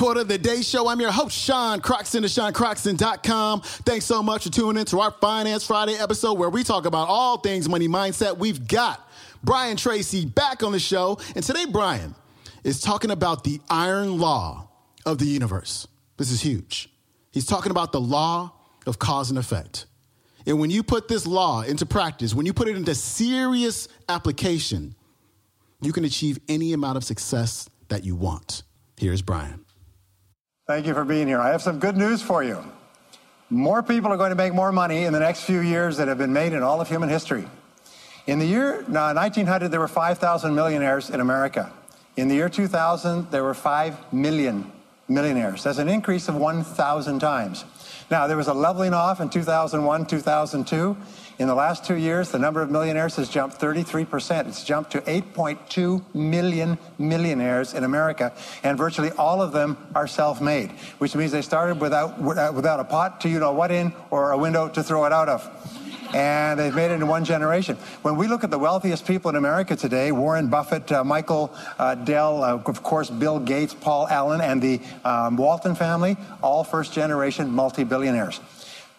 Quote of the day show. I'm your host, Sean Croxton of SeanCroxton.com. Thanks so much for tuning in to our Finance Friday episode where we talk about all things money mindset. We've got Brian Tracy back on the show. And today, Brian is talking about the iron law of the universe. This is huge. He's talking about the law of cause and effect. And when you put this law into practice, when you put it into serious application, you can achieve any amount of success that you want. Here's Brian. Thank you for being here. I have some good news for you. More people are going to make more money in the next few years than have been made in all of human history. In the year uh, 1900, there were 5,000 millionaires in America. In the year 2000, there were 5 million millionaires. That's an increase of 1,000 times. Now, there was a leveling off in 2001, 2002. In the last two years, the number of millionaires has jumped 33%. It's jumped to 8.2 million millionaires in America, and virtually all of them are self-made, which means they started without, without a pot to you know what in or a window to throw it out of and they've made it in one generation. When we look at the wealthiest people in America today, Warren Buffett, uh, Michael uh, Dell, uh, of course, Bill Gates, Paul Allen, and the um, Walton family, all first generation multi billionaires.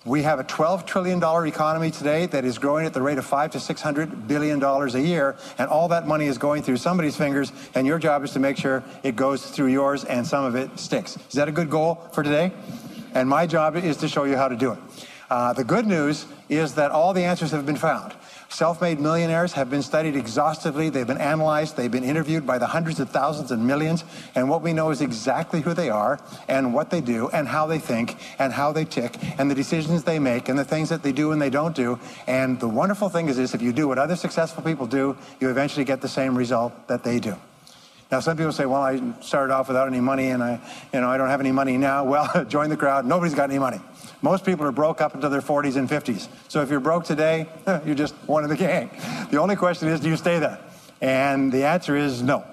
We have a $12 trillion economy today that is growing at the rate of five to $600 billion a year, and all that money is going through somebody's fingers, and your job is to make sure it goes through yours and some of it sticks. Is that a good goal for today? And my job is to show you how to do it. Uh, the good news is that all the answers have been found. Self made millionaires have been studied exhaustively. They've been analyzed. They've been interviewed by the hundreds of thousands and millions. And what we know is exactly who they are and what they do and how they think and how they tick and the decisions they make and the things that they do and they don't do. And the wonderful thing is this if you do what other successful people do, you eventually get the same result that they do. Now, some people say, well, I started off without any money and I, you know, I don't have any money now. Well, join the crowd. Nobody's got any money. Most people are broke up into their 40s and 50s. So if you're broke today, you're just one of the gang. The only question is, do you stay there? And the answer is no.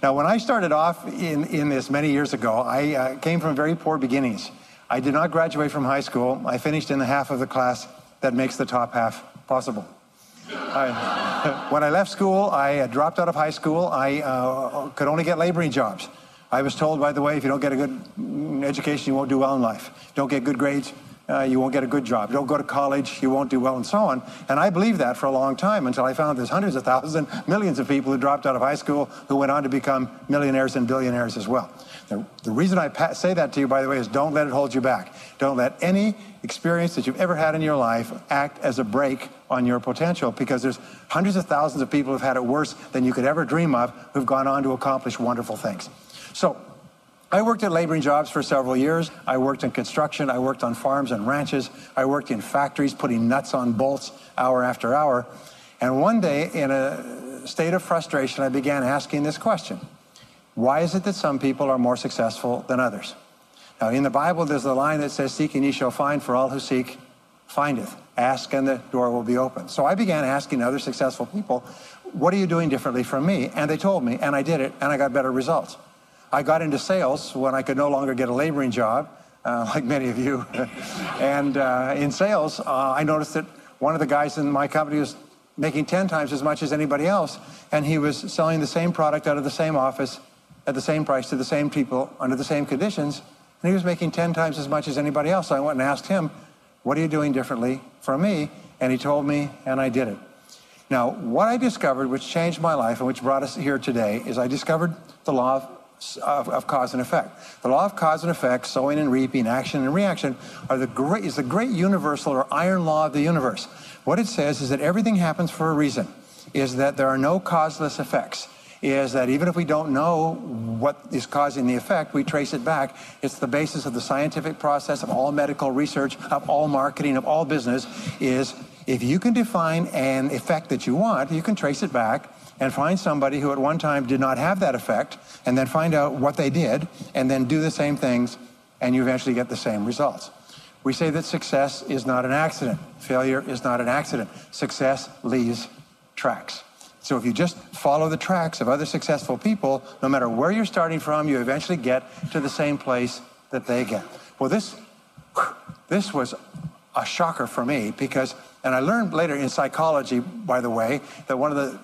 Now, when I started off in, in this many years ago, I uh, came from very poor beginnings. I did not graduate from high school. I finished in the half of the class that makes the top half possible. I, when I left school, I uh, dropped out of high school. I uh, could only get laboring jobs. I was told, by the way, if you don't get a good education, you won't do well in life. Don't get good grades, uh, you won't get a good job. You Don't go to college, you won't do well, and so on. And I believed that for a long time until I found there's hundreds of thousands, millions of people who dropped out of high school who went on to become millionaires and billionaires as well. The, the reason I pa- say that to you, by the way, is don't let it hold you back. Don't let any experience that you've ever had in your life act as a brake on your potential because there's hundreds of thousands of people who've had it worse than you could ever dream of who've gone on to accomplish wonderful things. So I worked at laboring jobs for several years. I worked in construction. I worked on farms and ranches. I worked in factories putting nuts on bolts hour after hour. And one day, in a state of frustration, I began asking this question Why is it that some people are more successful than others? Now, in the Bible, there's a line that says, Seek and ye shall find, for all who seek findeth. Ask and the door will be open. So I began asking other successful people, What are you doing differently from me? And they told me, and I did it, and I got better results. I got into sales when I could no longer get a laboring job, uh, like many of you. and uh, in sales, uh, I noticed that one of the guys in my company was making 10 times as much as anybody else, and he was selling the same product out of the same office at the same price to the same people under the same conditions, and he was making 10 times as much as anybody else. So I went and asked him, What are you doing differently from me? And he told me, and I did it. Now, what I discovered, which changed my life and which brought us here today, is I discovered the law of of, of, cause and effect. The law of cause and effect, sowing and reaping, action and reaction, are the great, is the great universal or iron law of the universe. What it says is that everything happens for a reason, is that there are no causeless effects, is that even if we don't know what is causing the effect, we trace it back. It's the basis of the scientific process of all medical research, of all marketing, of all business, is if you can define an effect that you want, you can trace it back and find somebody who at one time did not have that effect and then find out what they did and then do the same things and you eventually get the same results. We say that success is not an accident. Failure is not an accident. Success leaves tracks. So if you just follow the tracks of other successful people, no matter where you're starting from, you eventually get to the same place that they get. Well, this, this was a shocker for me because, and I learned later in psychology, by the way, that one of the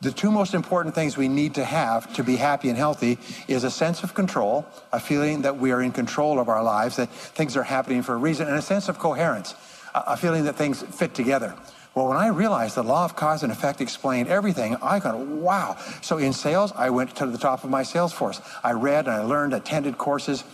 the two most important things we need to have to be happy and healthy is a sense of control, a feeling that we are in control of our lives, that things are happening for a reason, and a sense of coherence, a feeling that things fit together. Well, when I realized the law of cause and effect explained everything, I got, wow. So in sales, I went to the top of my sales force. I read and I learned, attended courses,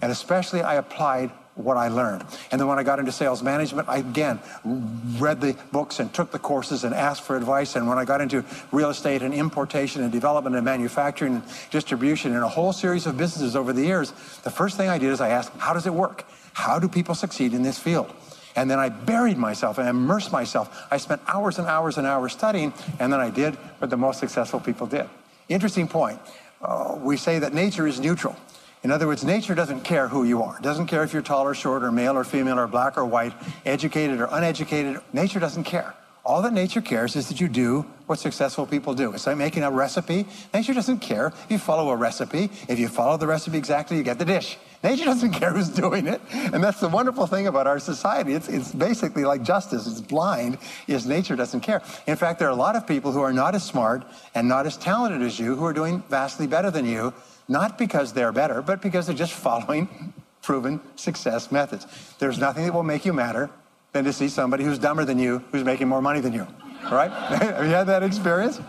and especially I applied what I learned. And then when I got into sales management, I again read the books and took the courses and asked for advice. And when I got into real estate and importation and development and manufacturing and distribution and a whole series of businesses over the years, the first thing I did is I asked, how does it work? How do people succeed in this field? And then I buried myself and immersed myself. I spent hours and hours and hours studying, and then I did what the most successful people did. Interesting point. Uh, we say that nature is neutral. In other words, nature doesn't care who you are. It doesn't care if you're tall or short or male or female or black or white, educated or uneducated. Nature doesn't care. All that nature cares is that you do what successful people do. It's like making a recipe. Nature doesn't care if you follow a recipe. If you follow the recipe exactly, you get the dish. Nature doesn't care who's doing it. And that's the wonderful thing about our society. It's, it's basically like justice. It's blind, is nature doesn't care. In fact, there are a lot of people who are not as smart and not as talented as you who are doing vastly better than you not because they're better, but because they're just following proven success methods. There's nothing that will make you madder than to see somebody who's dumber than you, who's making more money than you. Right? Have you had that experience?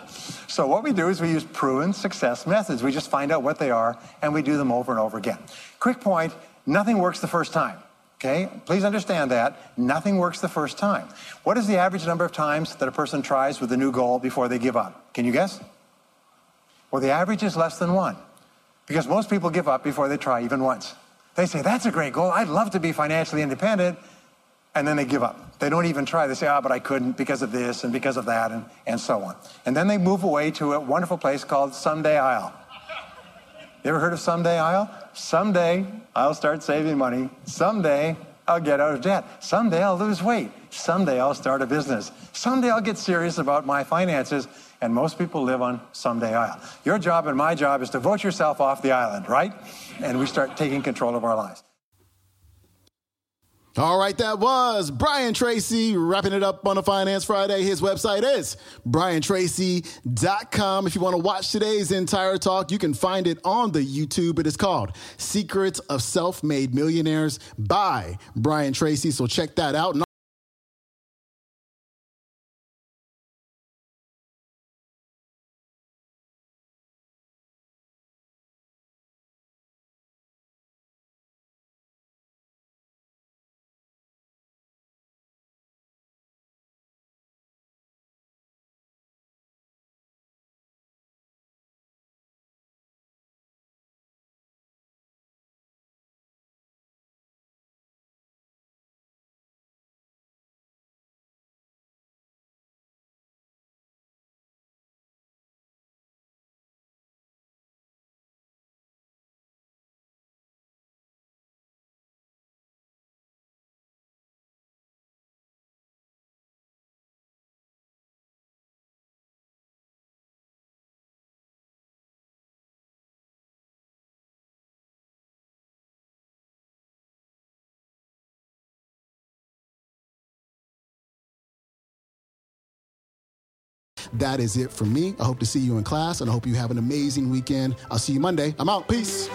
So what we do is we use proven success methods. We just find out what they are and we do them over and over again. Quick point, nothing works the first time. Okay? Please understand that. Nothing works the first time. What is the average number of times that a person tries with a new goal before they give up? Can you guess? Well, the average is less than one. Because most people give up before they try even once. They say, that's a great goal. I'd love to be financially independent. And then they give up. They don't even try. They say, oh, but I couldn't because of this and because of that and, and so on. And then they move away to a wonderful place called Someday Isle. You ever heard of Someday Isle? Someday I'll start saving money. Someday I'll get out of debt. Someday I'll lose weight. Someday I'll start a business. Someday I'll get serious about my finances and most people live on Someday Isle. Your job and my job is to vote yourself off the island, right? And we start taking control of our lives. All right, that was Brian Tracy wrapping it up on a Finance Friday. His website is briantracy.com. If you want to watch today's entire talk, you can find it on the YouTube. It is called Secrets of Self Made Millionaires by Brian Tracy. So check that out. That is it for me. I hope to see you in class and I hope you have an amazing weekend. I'll see you Monday. I'm out. Peace.